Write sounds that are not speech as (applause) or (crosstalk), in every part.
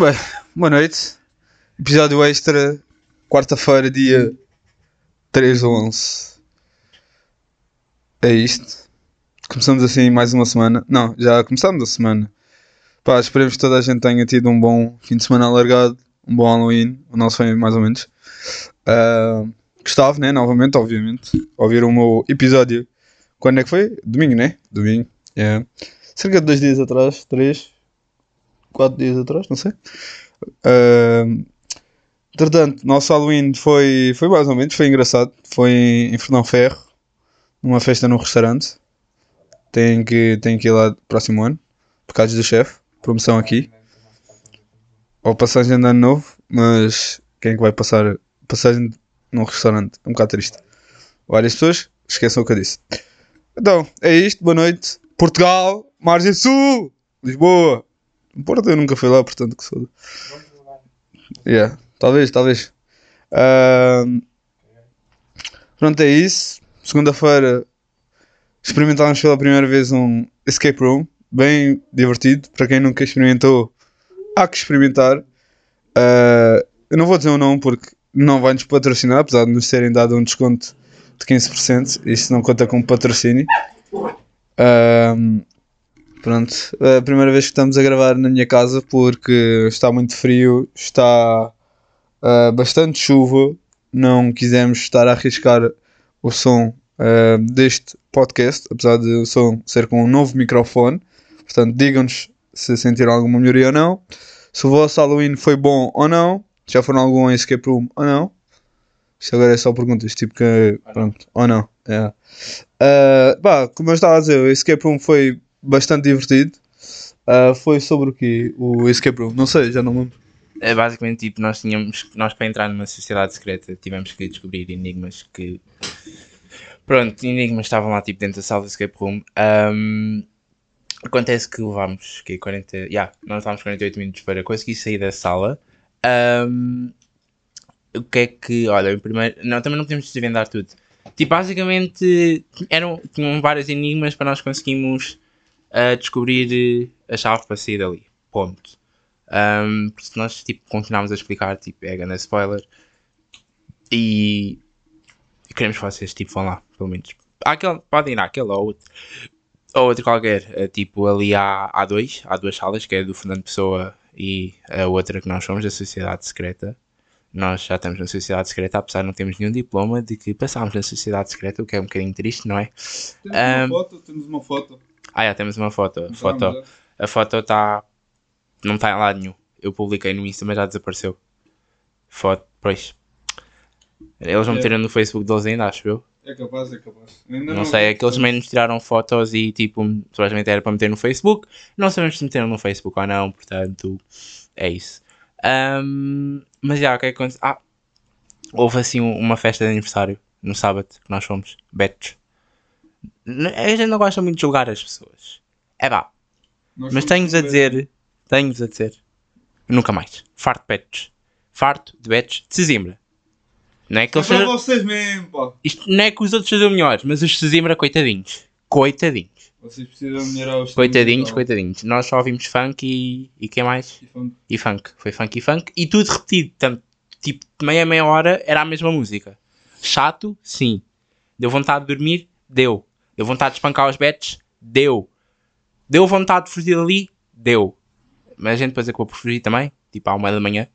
Bem, boa noite. Episódio extra, quarta-feira, dia 3 ou 11. É isto. Começamos assim mais uma semana. Não, já começamos a semana. Pá, esperemos que toda a gente tenha tido um bom fim de semana alargado, um bom Halloween. O nosso foi mais ou menos. Uh, Gustavo, né? Novamente, obviamente. Ouvir o meu episódio. Quando é que foi? Domingo, né? Domingo. Yeah. Cerca de dois dias atrás, três, quatro dias atrás, não sei. Uh, entretanto, nosso Halloween foi, foi mais ou menos, foi engraçado. Foi em Fernão Ferro, numa festa num restaurante. Tem que, tem que ir lá próximo ano, por causa do chefe. Promoção aqui. Ou passagem de ano novo, mas quem é que vai passar passagem num restaurante? É um bocado triste. Várias pessoas, esqueçam o que eu disse. Então, é isto, boa noite. Portugal, Margem Sul, Lisboa. Porto eu nunca fui lá, portanto que sou. Yeah, talvez, talvez. Uh, pronto, é isso. Segunda-feira experimentámos pela primeira vez um escape room, bem divertido. Para quem nunca experimentou, há que experimentar. Uh, eu não vou dizer o um nome porque não vai nos patrocinar, apesar de nos terem dado um desconto de 15%. Isso não conta como patrocínio. Uh, Pronto, é a primeira vez que estamos a gravar na minha casa porque está muito frio, está uh, bastante chuva, não quisemos estar a arriscar o som uh, deste podcast, apesar de o som ser com um novo microfone. Portanto, digam-nos se sentiram alguma melhoria ou não, se o vosso Halloween foi bom ou não, já foram algum escape room ou não. Isto agora é só perguntas, tipo que, pronto, ou não. Yeah. Uh, bah, como eu estava a dizer, o escape room foi bastante divertido. Uh, foi sobre o que O Escape Room? Não sei, já não lembro. É basicamente tipo, nós tínhamos, nós para entrar numa sociedade secreta tivemos que descobrir enigmas que. Pronto, enigmas estavam lá tipo dentro da sala do Escape Room. Um, acontece que levámos que 40. Yeah, nós levámos 48 minutos para conseguir sair da sala. Um, o que é que. Olha, primeiro. Não, também não podemos desvendar tudo. Tipo, basicamente eram, tinham vários enigmas para nós conseguirmos a descobrir eh, a chave para sair dali. Ponto. Um, porque nós tipo, continuámos a explicar, tipo, é grande spoiler. E, e, queremos que vocês tipo, vão lá, pelo menos. Aquele, podem ir àquele ou outro, ou outro qualquer. Eh, tipo, ali há, há dois, há duas salas, que é do Fernando Pessoa e a outra que nós somos, a Sociedade Secreta. Nós já estamos na Sociedade Secreta, apesar de não termos nenhum diploma de que passámos na Sociedade Secreta, o que é um bocadinho triste, não é? Temos um, uma foto, temos uma foto. Ah, já temos uma foto. A foto a foto está. Não está em lado nenhum. Eu publiquei no Insta, mas já desapareceu. Foto, pois. Eles vão é. meter no Facebook deles ainda, acho eu. É capaz, é capaz. Ainda não, não sei, é que eles também nos tiraram fotos e tipo, supostamente era para meter no Facebook. Não sabemos se meteram no Facebook ou não, portanto, é isso. Um, mas já, o que é que aconteceu? Ah, houve assim uma festa de aniversário no sábado que nós fomos, Betos. A gente não gosta muito de julgar as pessoas. É pá. Mas tenho-vos a dizer. Tenho-vos a dizer. Nunca mais. Farto de betos. Farto de betos de Sesimbra. Não é que eles sejam... vocês mesmo, pá. Isto não é que os outros sejam melhores, mas os de Sesimbra, coitadinhos. Coitadinhos. Vocês precisam melhorar os Coitadinhos, coitadinhos. Nós só ouvimos funk e. E quem mais? E funk. E funk. Foi funk e funk. E tudo repetido. Tanto, tipo, meia, meia hora era a mesma música. Chato? Sim. Deu vontade de dormir? Deu. Deu vontade de espancar os betos? Deu. Deu vontade de fugir dali? Deu. Mas a gente depois acabou por fugir também, tipo à uma da manhã.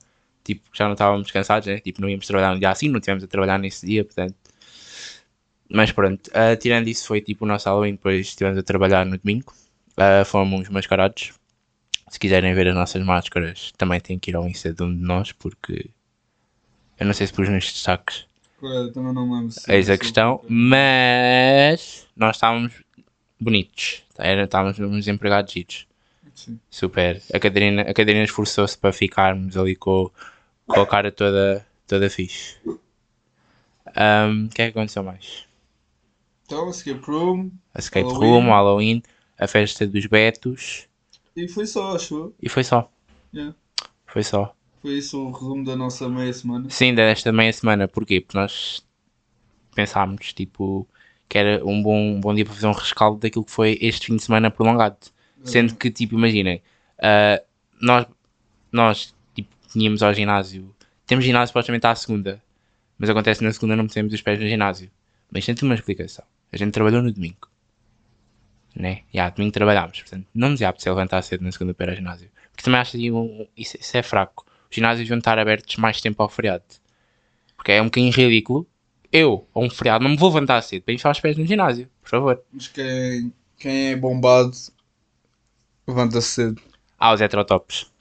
Tipo, já não estávamos cansados, né? Tipo, não íamos trabalhar um dia assim, não tivemos a trabalhar nesse dia, portanto. Mas pronto, uh, tirando isso, foi tipo o nosso Halloween. Depois estivemos a trabalhar no domingo. Uh, fomos mascarados. Se quiserem ver as nossas máscaras, também têm que ir ao Insta de um de nós, porque eu não sei se pus nos destaques também não lembro. Eis a questão, mas nós estávamos bonitos, estávamos empregados giros. Sim. Super. A Catarina, a Catarina esforçou-se para ficarmos ali com, com a cara toda, toda fixe. O um, que é que aconteceu mais? Então, a Escape Room. A Escape Halloween. Room, Halloween, a festa dos Betos. E foi só, acho E foi só. Yeah. Foi só. Foi isso o resumo da nossa meia semana? Sim, desta meia semana. Porquê? Porque nós pensámos, tipo, que era um bom, um bom dia para fazer um rescaldo daquilo que foi este fim de semana prolongado. Sendo que, tipo, imaginem, uh, nós nós tipo, tínhamos ao ginásio. Temos ginásio supostamente à segunda. Mas acontece que na segunda não metemos os pés no ginásio. Mas tem tudo uma explicação. A gente trabalhou no domingo. Né? E yeah, domingo trabalhámos. Portanto, não nos ia apetecer levantar cedo na segunda-feira ao ginásio. Porque também acho que um, isso, isso é fraco. Os ginásios vão estar abertos mais tempo ao feriado. Porque é um bocadinho ridículo. Eu, a um feriado, não me vou levantar cedo para enfiar os pés no ginásio. Por favor. Mas quem, quem é bombado levanta-se cedo. Ah, os heterotops.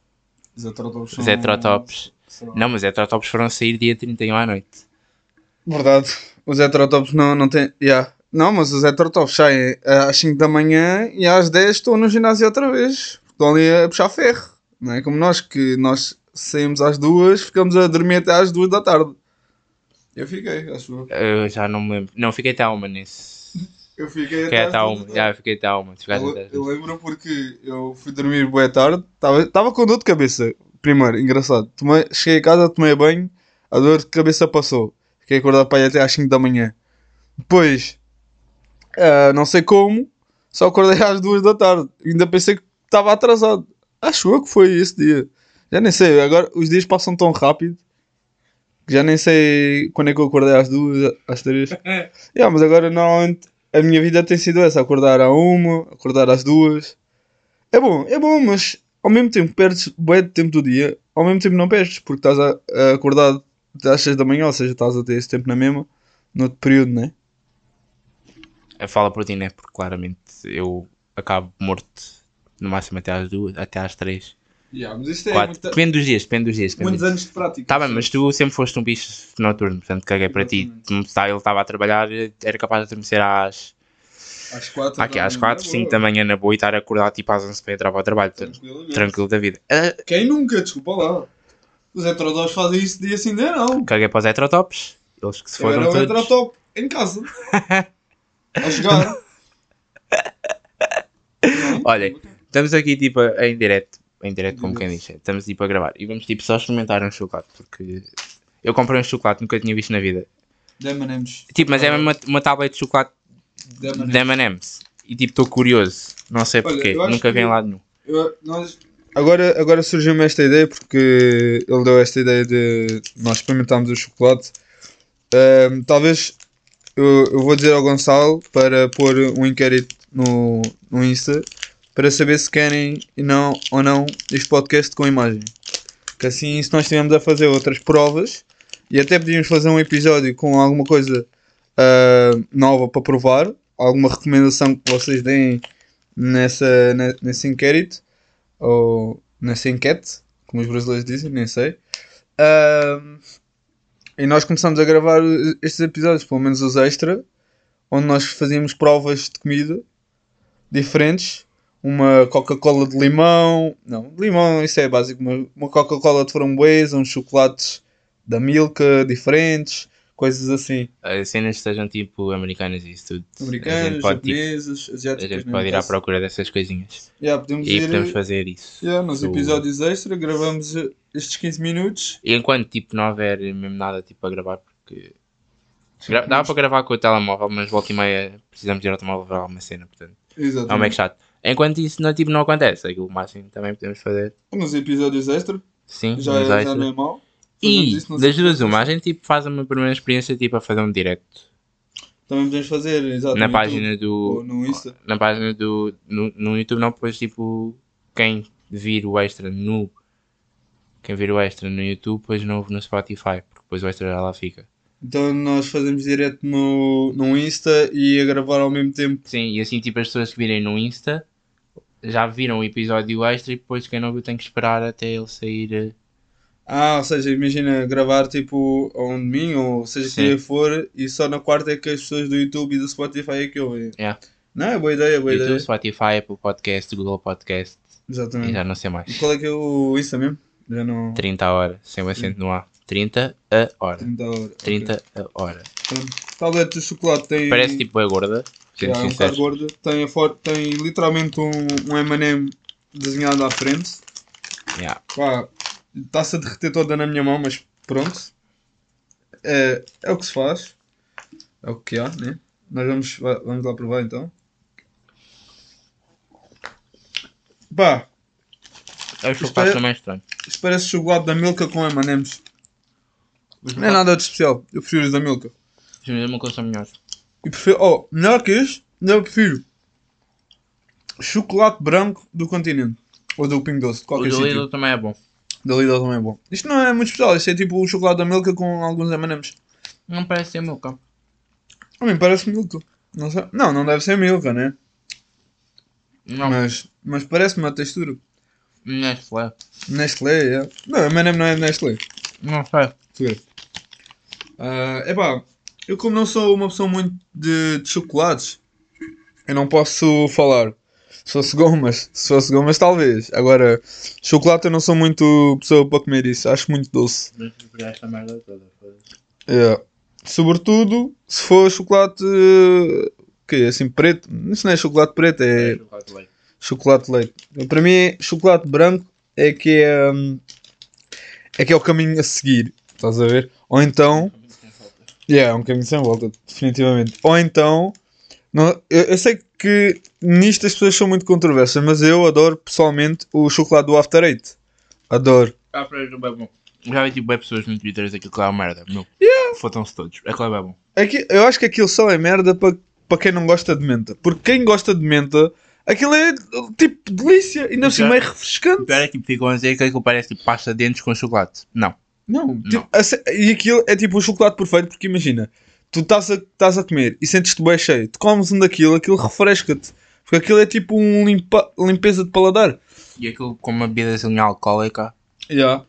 Os heterotops Os heterotops. Não, mas heterotops foram sair dia 31 à noite. Verdade. Os heterotops não, não têm. Yeah. Não, mas os heterotops saem às 5 da manhã e às 10 estou no ginásio outra vez. Estão ali a puxar ferro. Não é como nós, que nós saímos às 2, ficamos a dormir até às 2 da tarde. Eu fiquei, acho eu. Eu já não me lembro. Não, fiquei até uma nesse. (laughs) Eu fiquei Fiquei até uma. duas Já, fiquei até uma. Eu, eu duas. lembro porque eu fui dormir boa tarde, estava com dor de cabeça. Primeiro, engraçado. Tomei, cheguei a casa, tomei banho, a dor de cabeça passou. Fiquei acordado para ir até às 5 da manhã. Depois, ah, não sei como, só acordei (laughs) às 2 da tarde. Ainda pensei que estava atrasado. Acho eu que foi esse dia. Já nem sei, agora os dias passam tão rápido que já nem sei quando é que eu acordei às 2, às 3. (laughs) yeah, mas agora normalmente a minha vida tem sido essa: acordar à uma, acordar às duas. É bom, é bom, mas ao mesmo tempo perdes bué de tempo do dia, ao mesmo tempo não perdes, porque estás a, a acordar até às 6 da manhã, ou seja, estás a ter esse tempo na mesma, no outro período, né? Eu falo por ti, né? Porque claramente eu acabo morto no máximo até às duas, até às três. Yeah, mas é Quatro. Depende dos dias, depende dos dias. Depende muitos anos de prática. Tá bem, mas tu sempre foste um bicho noturno, portanto caguei para ti. Tá, Ele estava a trabalhar, era capaz de adormecer às, Às 4 aqui, às 4, 5 da manhã na boa e estar acordado tipo às 11 para entrar para o trabalho. Portanto, tranquilo da vida. Ah, Quem nunca? Desculpa lá. Os heterodós fazem isso dia sim, dia não. caguei para os heterotops. Eles que se Eu era foram o todos. heterotop em casa. (laughs) a jogar. (laughs) Não? Olha, Estamos aqui tipo em direto, em direto como quem diz, estamos tipo a gravar e vamos tipo só experimentar um chocolate porque eu comprei um chocolate nunca tinha visto na vida. De M&M's. Tipo, mas é uma, uma tablet de chocolate De M&M's. de e tipo estou curioso, não sei Olha, porquê, eu acho nunca vi em que- lado nenhum. Eu- nós... Agora, agora surgiu-me esta ideia porque ele deu esta ideia de nós experimentarmos o chocolate. Ahm, talvez eu, eu vou dizer ao Gonçalo para pôr um inquérito no, no Insta para saber se querem não, ou não este podcast com imagem. Que assim, se nós estivermos a fazer outras provas e até podíamos fazer um episódio com alguma coisa ah, nova para provar, alguma recomendação que vocês deem nessa, ne- nesse inquérito ou nessa enquete, como os brasileiros dizem, nem sei. Ahm, e nós começamos a gravar estes episódios, pelo menos os extra, onde nós fazíamos provas de comida diferentes. Uma Coca-Cola de limão, não, limão isso é básico, uma, uma Coca-Cola de framboesa, uns chocolates da Milka diferentes, coisas assim. As cenas sejam tipo americanas e isso tudo. a gente Americanas, tipo, japonesas, a asiáticas. gente no pode ir à procura dessas coisinhas Yeah, podemos e ir, podemos fazer isso. Yeah, nos episódios extra gravamos eh, estes 15 minutos. E enquanto tipo não houver mesmo nada tipo a gravar, porque gra- dava para gravar com o telemóvel, mas volta e meia precisamos ir ao telemóvel para alguma cena, portanto é um Exatamente. meio chato. Enquanto isso não, tipo, não acontece, aquilo máximo também podemos fazer. Nos episódios extra, Sim, já, nos já extras. não é mau. E isso das duas uma, a extra. gente tipo, faz uma primeira experiência tipo a fazer um directo Também podemos fazer, exato. na página YouTube do. No Insta. Na página do. No, no YouTube não, depois tipo quem vir o extra no. Quem vir o extra no YouTube, depois não ouve no Spotify, porque depois o extra já lá fica. Então nós fazemos direto no, no Insta e a gravar ao mesmo tempo. Sim, e assim tipo as pessoas que virem no Insta já viram o episódio extra e depois quem não viu tem que esperar até ele sair. eh, Ah, ou seja, imagina gravar tipo a um domingo, ou seja, Sim. dia for, e só na quarta é que as pessoas do YouTube e do Spotify é que ouvem. Yeah. Não, é boa ideia, boa YouTube, ideia. Spotify, Apple Podcast, Google Podcast e Exatamente. já não sei mais. E qual é que é o Insta mesmo? Já não. 30 a hora, sem o acento no A. 30 a hora. 30 horas. 30 a hora. Pronto. Tablet de chocolate tem. Parece tipo é gorda, sendo é um bocado gorda. Tem, a foto, tem literalmente um, um M&M desenhado à frente. Yeah. Está-se a derreter toda na minha mão, mas pronto. É, é o que se faz. É o que há, né? Nós vamos, va- vamos lá provar então. Pá, É o chocolate é- também estranho. Isto parece chocolate da Milka com M&M's. Não é nada de especial. Eu prefiro os da Milka. Os da Milka são melhores. E prefiro... Oh, melhor que este, eu prefiro chocolate branco do continente. Ou do Pingo Doce, de O qualquer do sítio. Lidl também é bom. Da Lidl também é bom. Isto não é muito especial, isto é tipo o chocolate da Milka com alguns M&M's. Não parece ser Milka. A mim parece Milka. Não, sei. não, não deve ser Milka, né? Não, Mas, mas parece-me a textura. Nestlé. Nestlé, é. Não, M&M não é Nestlé. Não sei. Segura. Ah, epá, eu como não sou uma pessoa muito de, de chocolates, eu não posso falar. Se fosse gomas, se fosse gomas talvez. Agora, chocolate eu não sou muito pessoa para comer isso, acho muito doce. Mas preferia esta merda toda. foda-se. É. Sobretudo se for chocolate eh, que assim preto. Isso não é chocolate preto, é chocolate de leite. chocolate leite. Para mim, chocolate branco é que é, hum, é que é o caminho a seguir. Estás a ver? Ou então, yeah, é um caminho sem volta, definitivamente. Ou então, não, eu, eu sei que nisto as pessoas são muito controversas, mas eu adoro pessoalmente o chocolate do After Eight. Adoro. Ah, para não é bom. Já vi tipo bem pessoas no Twitter dizer que aquilo é uma merda. Meu, fotam-se todos. Aquilo é bem bom. Eu acho que aquilo só é merda para quem não gosta de menta. Porque quem gosta de menta, aquilo é tipo delícia. Ainda por cima é refrescante. O pior é que ficam a dizer que aquilo parece tipo pasta de dentes com chocolate. Não. Não, tipo, a e aquilo é tipo o chocolate perfeito, porque imagina, tu estás a, estás a comer e sentes-te bem cheio, tu comes um daquilo, aquilo refresca-te. Porque aquilo é tipo um limpa, limpeza de paladar. E aquilo com uma bebida assim alcoólica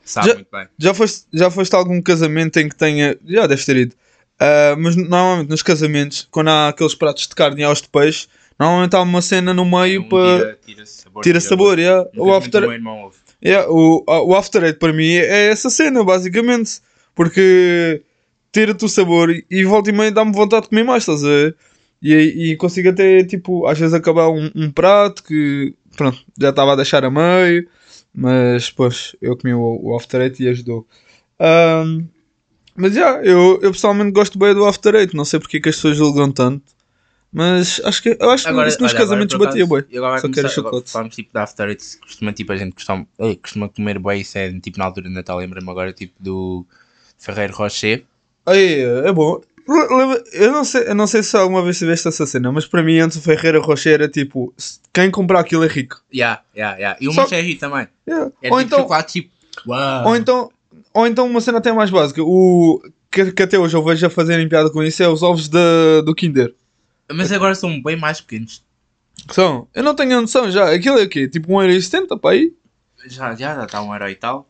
sabe Já, muito bem. já, foste, já foste a algum casamento em que tenha. Já deves ter ido. Ah, mas normalmente nos casamentos, quando há aqueles pratos de carne e há os de peixe, normalmente há uma cena no meio Um para. tira, tira sabor. Tira sabor, yeah. Um O after, do meu irmão houve. Yeah, o, o After Eight para mim é essa cena, basicamente. Porque tira-te o sabor e, volta e meia dá-me vontade de comer mais, estás a ver? E, e consigo até, tipo, às vezes acabar um, um prato que, pronto, já estava a deixar a meio, mas, pois, eu comi o, o After Eight e ajudou. Ahm, mas, já, eu, eu pessoalmente gosto bem do After Eight, não sei porque é que as pessoas julgam tanto, mas acho que, eu acho que isso nos olha, casamentos agora, batia agora vai Só quero começar- agora chocolate. Falamos tipo de after eight, costuma tipo a gente costuma, ei, costuma comer bem isso é tipo na altura de Natal, lembra-me agora tipo do Ferreiro Rocher. Aí, é bom. Eu não, sei, eu não sei se alguma vez tiveste essa cena, mas para mim antes o Ferreira Rocher era tipo: quem comprar aquilo é rico. Yeah, yeah, yeah. E o Moncherry também. Yeah. Era Ou, tipo então, tipo. Uau. ou, então, ou então uma cena até mais básica: o que, que até hoje eu vejo a fazerem piada com isso é os ovos da, do Kinder. Mas agora são bem mais pequenos. Que são, eu não tenho noção já. Aquilo é o quê? Tipo 1,70€ para aí? Já, já, já está um euro e tal.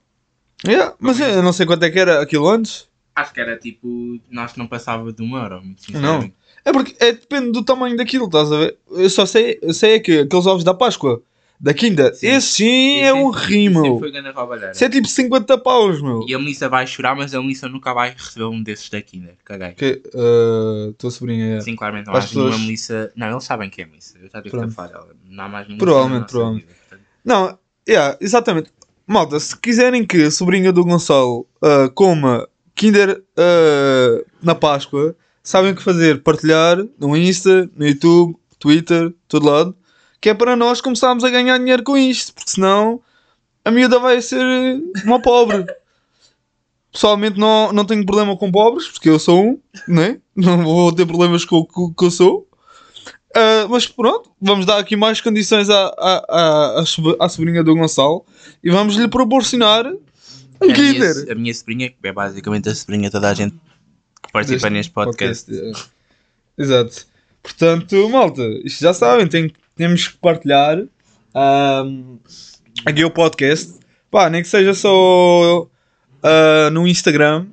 Yeah. Mas eu não sei quanto é que era aquilo antes. Acho que era tipo. Nós não passava de um euro, muito sinceramente. É porque é, depende do tamanho daquilo, estás a ver? Eu só sei, eu sei é que aqueles ovos da Páscoa, da Kinder, Sim. esse sim Esse é um sempre- rim, sempre meu. foi grande roubalheira. Isso é tipo 50 paus, meu. E a Melissa vai chorar, mas a Melissa nunca vai receber um desses da Kinder. Caguei. Que, uh, tua sobrinha é. Sim, claramente não há As pessoas- nenhuma Melissa. Não, eles sabem quem é Melissa. Eu já Pronto. que falar dela. Não há mais Melissa. Provavelmente, provavelmente. vida, portanto. Não, yeah, exatamente. Malta, se quiserem que a sobrinha do Gonçalo uh, coma Kinder uh, na Páscoa, sabem o que fazer. Partilhar no Insta, no YouTube, Twitter, todo lado. Que é para nós começarmos a ganhar dinheiro com isto. Porque senão a miúda vai ser uma pobre. (laughs) Pessoalmente não, não tenho problema com pobres, porque eu sou um, né? Não vou ter problemas com o que- eu sou. Ah, mas pronto, vamos dar aqui mais condições à, à, à, à sob- à sobrinha do Gonçalo e vamos lhe proporcionar um a, minha, Kinder. a minha sobrinha, que é basicamente a sobrinha de toda a gente que participa Deste neste podcast. é. Exato. Portanto, malta, isto já sabem, tem- temos que partilhar ahm, aqui o podcast. Pá, nem que seja só ah, no Instagram,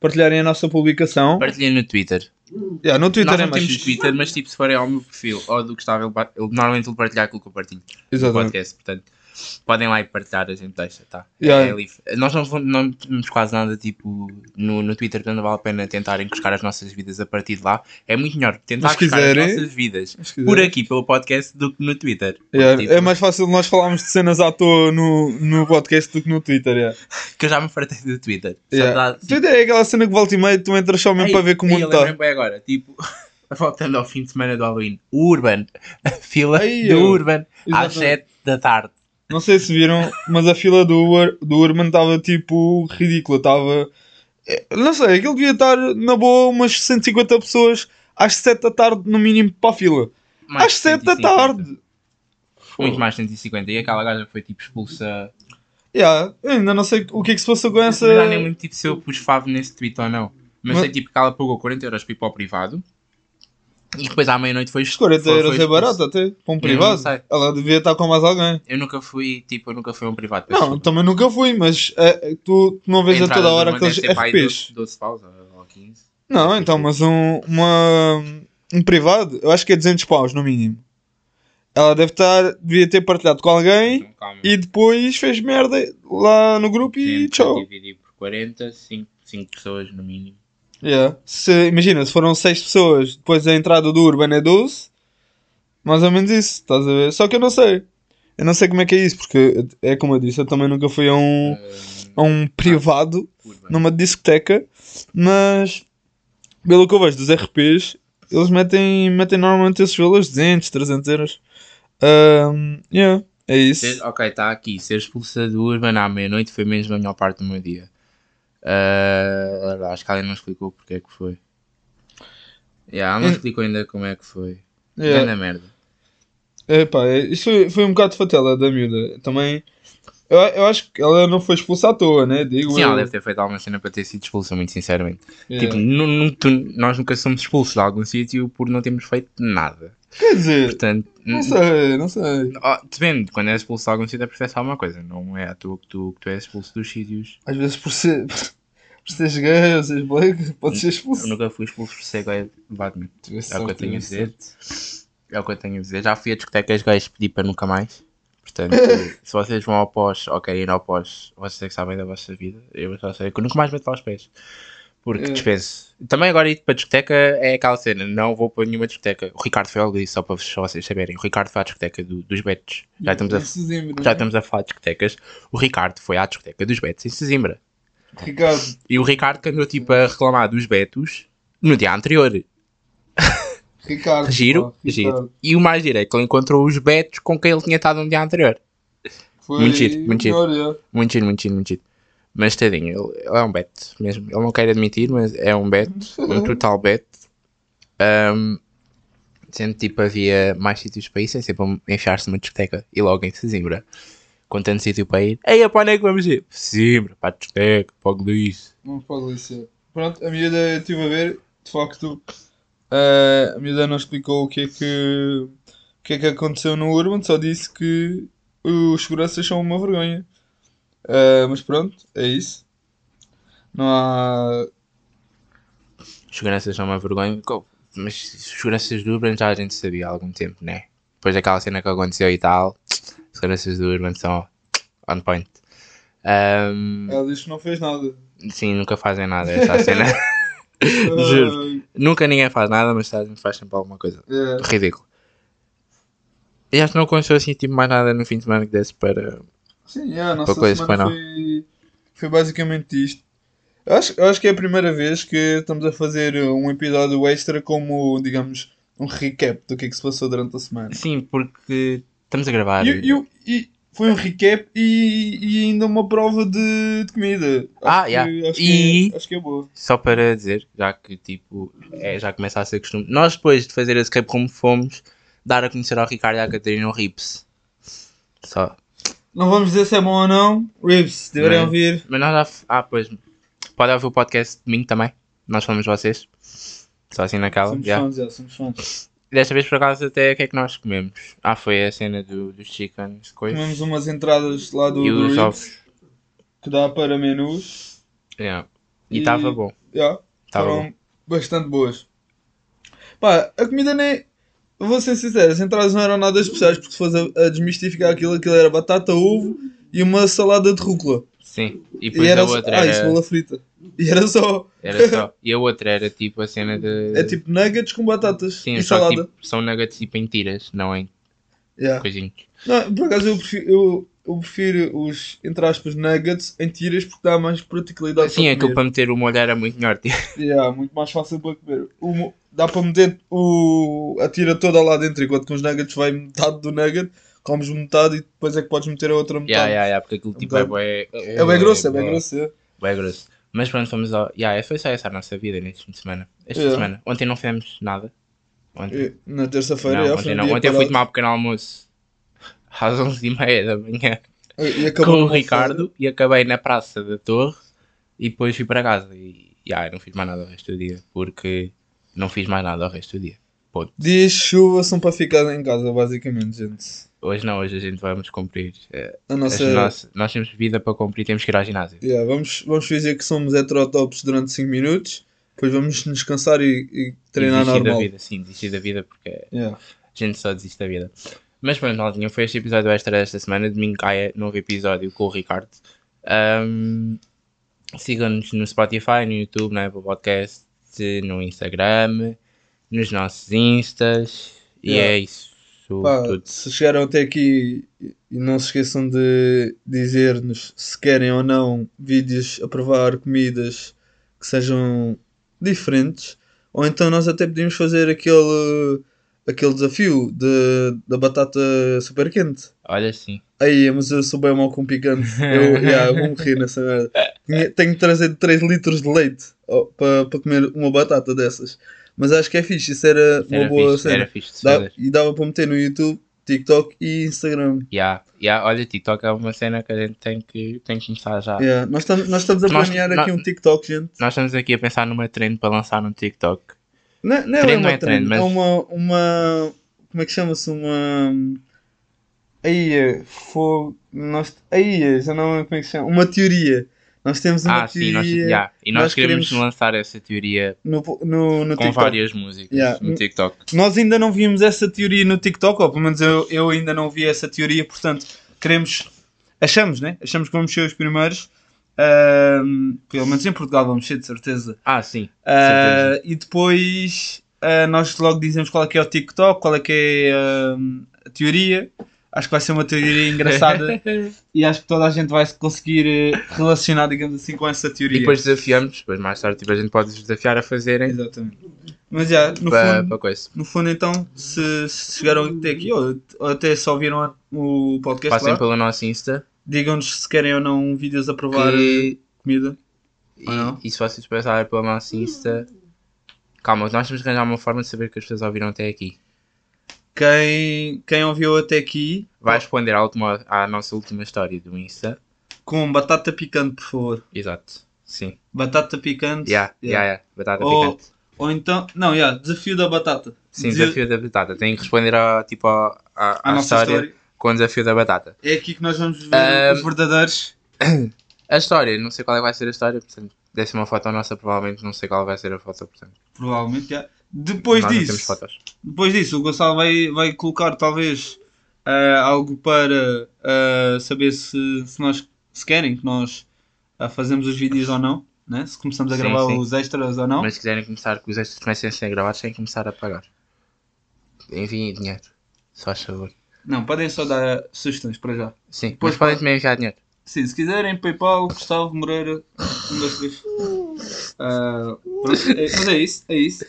partilharem a nossa publicação. Partilhem no Twitter. Yeah, no Twitter Nós é não mais temos. Twitter, mas tipo, se forem ao meu perfil ou do Gustavo, ele, ele- normalmente ele partilha aquilo que eu partilho no Exatamente. podcast. Portanto, podem lá e partilhar, a gente deixa, tá? Yeah. É livre. Nós não, não temos quase nada tipo no, no Twitter, portanto não vale a pena tentar encoscar as nossas vidas a partir de lá. É muito melhor tentar quiserem- as nossas vidas por aqui pelo podcast do que no Twitter. Yeah, Tipo, é mais fácil nós falarmos de cenas à toa no, no podcast do que no Twitter. Yeah. (laughs) Que eu já me fartei do Twitter. Yeah. dá- tipo, Twitter é aquela cena que volta e meia tu entras só mesmo Ei, para ver como o mundo está. agora, tipo, (laughs) voltando ao fim de semana do Halloween, o Urban, (laughs) a fila Ei, do Urban às Exatamente. 7 da tarde. Não sei se viram, mas a fila do, Ur- do Urban estava tipo ridícula. Estava. Não sei, aquilo devia estar na boa umas 150 pessoas às 7 da tarde, no mínimo, para a fila. Mais às 7 da 150. tarde! Muito mais 150. E aquela gaja foi tipo expulsa. Yeah, ainda não sei o que é que se passou com essa. Já nem muito tipo se eu pus favo nesse tweet ou não. Mas Mas- sei tipo que ela pagou 40 euros para ir para o privado. E depois à meia-noite foi. Os 40 foi- euros foi é barato até, para um privado. Ela devia estar com mais alguém. Eu nunca fui, tipo, eu nunca fui a um privado. Não, desculpa. também nunca fui, mas é, tu, tu não vês a entrada toda hora aqueles FPs. 12, 12 paus ou 15. Não, então, mas um, uma, um privado, eu acho que é 200 paus no mínimo. Ela deve estar, devia ter partilhado com alguém Então, calma. e depois fez merda lá no grupo e tchau. Dividir por 40, 5, 5 pessoas no mínimo. Yeah. Se, imagina, se foram 6 pessoas, depois a entrada do Urban é 12, mais ou menos isso, estás a ver? Só que eu não sei. Eu não sei como é que é isso, porque é como eu disse, eu também nunca fui a um, a um privado Urban. numa discoteca, mas pelo que eu vejo dos RPs, eles metem, metem normalmente esses valores 200, 300 euros. Um, yeah, é isso. Ok, está aqui. Ser expulsa do Urban à meia-noite foi mesmo a melhor parte do meu dia. Uh, acho que ela não explicou porque é que foi. Yeah, não Hum. explicou ainda como é que foi. Yeah. Grande merda. Epá, é- isto foi, foi um bocado de fatela da miúda. Também, eu, eu acho que ela não foi expulsa à toa, né? Digo Sim, eu. ela deve ter feito alguma cena para ter sido expulsa, muito sinceramente. Yeah. Tipo, nu- nu- tu- nós nunca somos expulsos de algum sítio por não termos feito nada. Quer dizer, Portanto, não sei, não sei. Oh, depende, quando és expulso de algum sítio é porque fizeste alguma coisa, não é à toa que tu, que tu és expulso dos sítios. Às vezes por ser, (laughs) por seres gay ou seres black, pode ser Eu expulso. nunca fui expulso por ser gay de Batman. Tivesse É o que eu tenho a dizer. É o que eu tenho a dizer. Já fui a discotecas gays pedir para nunca mais. Portanto, (laughs) se vocês vão ao pós ou querem ir ao pós, vocês é que sabem da vossa vida. Eu só sei que eu nunca mais meto lá os pés. Porque É. dispenso. Também agora ir para a discoteca é aquela cena. Não vou para nenhuma discoteca. O Ricardo foi algo disso, só para vocês saberem. O Ricardo foi à discoteca do- dos Betos. Já estamos, a, Sesimbra, já né? estamos a falar de discotecas. O Ricardo foi à discoteca dos Betos em Sesimbra. Ricardo, E o Ricardo que andou tipo a reclamar dos Betos no dia anterior. Ricardo. Giro, pá, giro. Ricardo. E o mais giro é que ele encontrou os betos com quem ele tinha estado no dia anterior. Foi Muito giro, muito giro. é. Muito giro, muito giro, muito giro. Mas tadinho, ele, ele é um beto mesmo. Ele não quer admitir, mas é um beto, um (laughs) total beto. Ahm, sendo tipo havia mais sítios para ir, sem ser para enfiar-se numa discoteca e logo em Sesimbra. Com tanto sítio para ir. Ei, para onde é que vamos ir? Sesimbra, para a discoteca, para o Galice. Não pode licenciar. Pronto, a miúda eu estive a ver, de facto, eh, a miúda não explicou o que é que, o que é que aconteceu no Urban, só disse que os seguranças são uma vergonha. Eh, mas pronto, é isso. Não há. Os seguranças são uma vergonha. Mas os seguranças do Urban já a gente sabia há algum tempo, né? Depois daquela cena que aconteceu e tal, os seguranças do Urban são on point. Ahm, Ela diz que não fez nada. sim, nunca fazem nada essa cena. (laughs) Juro. Nunca ninguém faz nada, mas faz, sempre alguma coisa. é. Ridículo. E acho que não aconteceu assim tipo, mais nada no fim de semana que desse para. Sim, yeah, a nossa coisa, semana não. foi, foi basicamente isto. Eu acho, eu acho que é a primeira vez que estamos a fazer um episódio extra como, digamos, um recap do que é que se passou durante a semana. Sim, porque estamos a gravar. E, e- e foi um recap e, e ainda uma prova de, de comida. Ah, acho yeah. que, acho, E- que é, acho que é boa. Só para dizer, já que tipo, é, já começa a ser costume. Nós depois de fazer esse rap como fomos, dar a conhecer ao Ricardo e à Catarina o Rips. Só. Não vamos dizer se é bom ou não. A Não. ouvir. Mas nós já. Ah, pois. Pode ouvir o podcast de domingo também. Nós fomos vocês. Só assim naquela. Somos já. fãs, já, somos fãs. Desta vez por acaso até o que é que nós comemos? Ah, foi a cena do, dos chickens, coisa. Comemos umas entradas lá do, E do os ovos. que dá para menus. Yeah. E E- estava bom. Yeah. Foram bom. bastante boas. Pá, a comida nem. Vou ser sincero, as entradas não eram nada especiais, porque se fosse a, a desmistificar aquilo, aquilo era batata, ovo e uma salada de rúcula. Sim. E E depois era a outra ah, e era, cebola frita. E era só. era só. E a outra era tipo a cena de. É tipo nuggets com batatas Sim, e só salada. tipo, são nuggets tipo em tiras, não em Yeah. coisinhos. Não, por acaso eu prefiro, eu, eu prefiro os, entre aspas, nuggets em tiras porque dá mais praticalidade Sim, para aquilo comer. para meter o molho era muito melhor. tipo. Yeah, muito mais fácil para comer. O dá para meter o, a tira toda lá dentro, enquanto que os nuggets vai metade do nugget. Comes metade e depois é que podes meter a outra metade. Yeah, yeah, yeah, porque aquilo tipo é bocado- bué... É bem grosso, é bem grosso. é. Bué grosso. Mas pronto, fomos ao... Yeah, foi só essa a nossa vida neste fim de semana. Esta Yeah. semana. Ontem não fizemos nada. Ontem. Na terça-feira Não, ontem não. Ontem eu fui tomar um pequeno almoço (laughs) às 11h30 da manhã com o Ricardo e acabei na Praça da Torre e depois fui para casa. E yeah, não fiz mais nada o resto do dia porque não fiz mais nada o resto do dia. Dias de chuva são para ficar em casa, basicamente, gente. Hoje não, hoje a gente vamos cumprir. eh, A nossa. nossas- nós temos vida para cumprir, temos que ir ao ginásio. Yeah, vamos, vamos dizer que somos heterotops durante 5 minutos, depois vamos descansar e, e treinar e desistir normal. da vida, sim, desistir da vida porque Yeah. a gente só desiste da vida. Mas pronto, maldinha, foi este episódio extra desta semana. Domingo caia novo episódio com o Ricardo. Ahm, Sigam-nos no Spotify, no YouTube, no Apple Podcast, no Instagram, nos nossos Instas. E Yeah. é isso. Pá, tudo. se chegaram até aqui e não se esqueçam de dizer-nos se querem ou não vídeos a provar comidas que sejam diferentes, ou então nós até podíamos fazer aquele, aquele desafio de, da batata super quente. Olha sim. Aí, mas eu sou bem mal com picante. Eu, (laughs) yeah, vou morrer nessa merda. Tenho que trazer 3 litros de leite para comer uma batata dessas. Mas acho que é fixe, isso era uma boa fixe, cena. era fixe Dá- e dava para meter no YouTube, TikTok e Instagram. Yeah, yeah, olha, TikTok é uma cena que a gente tem que, tem que começar já. Yeah, Nós, estamos, nós estamos a Nós- planear nós- aqui um TikTok, gente. Nós estamos aqui a pensar numa trend para lançar no TikTok. Não, não é Trend uma não é trend, mas- é uma, uma. Como é que chama-se? Uma. Aí, é, fogo. Nós, aí, é, já não como é que chama? Uma teoria. Nós temos uma Ah, sim, teoria nós, yeah. e nós, nós queremos, queremos- lançar essa teoria no, no, no com TikTok. várias músicas Yeah. no TikTok. Nós ainda não vimos essa teoria no TikTok, ou pelo menos eu, eu ainda não vi essa teoria, portanto, queremos. Achamos, né? Achamos que vamos ser os primeiros. Pelo menos em Portugal vamos ser, de certeza. Ah, sim. Ah, e depois ah, nós logo dizemos qual é que é o TikTok, qual é que é ahm, a teoria. Acho que vai ser uma teoria engraçada (laughs) e acho que toda a gente vai se conseguir eh, relacionar, digamos assim, com essa E teoria. depois desafiamos, depois mais tarde tipo, a gente pode desafiar a fazerem Exatamente. Mas já, no para, fundo, para coisa. no fundo, então, se, se chegaram até aqui ou, ou até só viram o podcast Passem lá, pelo nosso Insta digam-nos se querem ou não vídeos a provar eh, que, comida. e, e se vocês passarem pelo nosso Insta. Calma, nós temos que arranjar uma forma de saber que as pessoas ouviram até aqui. Quem, quem ouviu até aqui, Vai responder à, última, à nossa última história do Insta. com batata picante, por favor. Exato. Sim. Batata picante. Yeah, Yeah. yeah. Batata Ou, picante. ou então, não, yeah, desafio da batata. Sim, Desi- desafio da batata. Tem que responder a, tipo, a, a, à à nossa história, história. com o desafio da batata. É aqui que nós vamos ver Ahm, os verdadeiros. (coughs) A história, não sei qual é que vai ser a história, portanto, uma foto nossa, provavelmente não sei qual vai ser a foto, portanto. Provavelmente, já. Depois nós disso, depois disso, o Gonçalo vai, vai colocar talvez ah, algo para ah, saber se, se nós se querem que nós ah, fazemos os vídeos ou não, né? se começamos a Sim, gravar sim. os extras ou não. Mas se quiserem começar, que os extras comecem a ser gravados, têm que começar a pagar. Enviem dinheiro, só faz favor. Não, podem só dar sugestões para já. Sim, Depois mas podem pode- também enviar dinheiro. Sim, se quiserem, PayPal, Gustavo Moreira, um, dois, três. (laughs) Ah, pronto, é- mas é isso, é isso.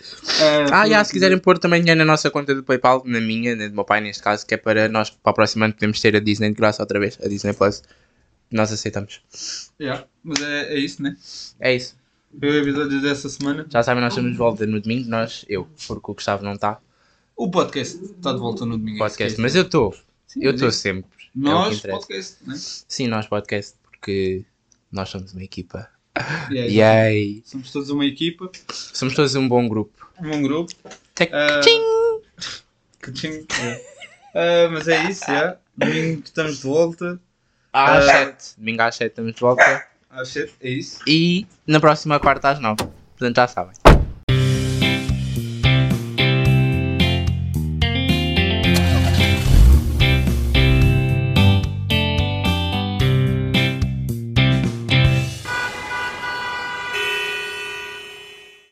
Ah, foi- já, se quiserem pôr também dinheiro na nossa conta do PayPal, na minha, na do meu pai neste caso, que é para nós, para o próximo ano, podemos ter a Disney de graça outra vez, a Disney Plus. Nós aceitamos. Yeah, mas é, é isso, né? É isso. Foi o episódio dessa semana. Já sabem, nós estamos de volta no domingo, nós, eu, porque o Gustavo não está, O podcast está de volta no domingo. podcast, mas eu estou, eu estou é- sempre. é Nós, interessa. podcast, né? Sim, nós podcast, porque nós somos uma equipa. (laughs) Yeah, Yay! Somos todos uma equipa, Somos todos um bom grupo. um bom grupo. Tec-! Caching. Ah, mas é isso, já. Domingo estamos de volta. Às Ah. 7, domingo às 7 estamos de volta. Às 7, é isso. E na próxima quarta às 9. Portanto já sabem.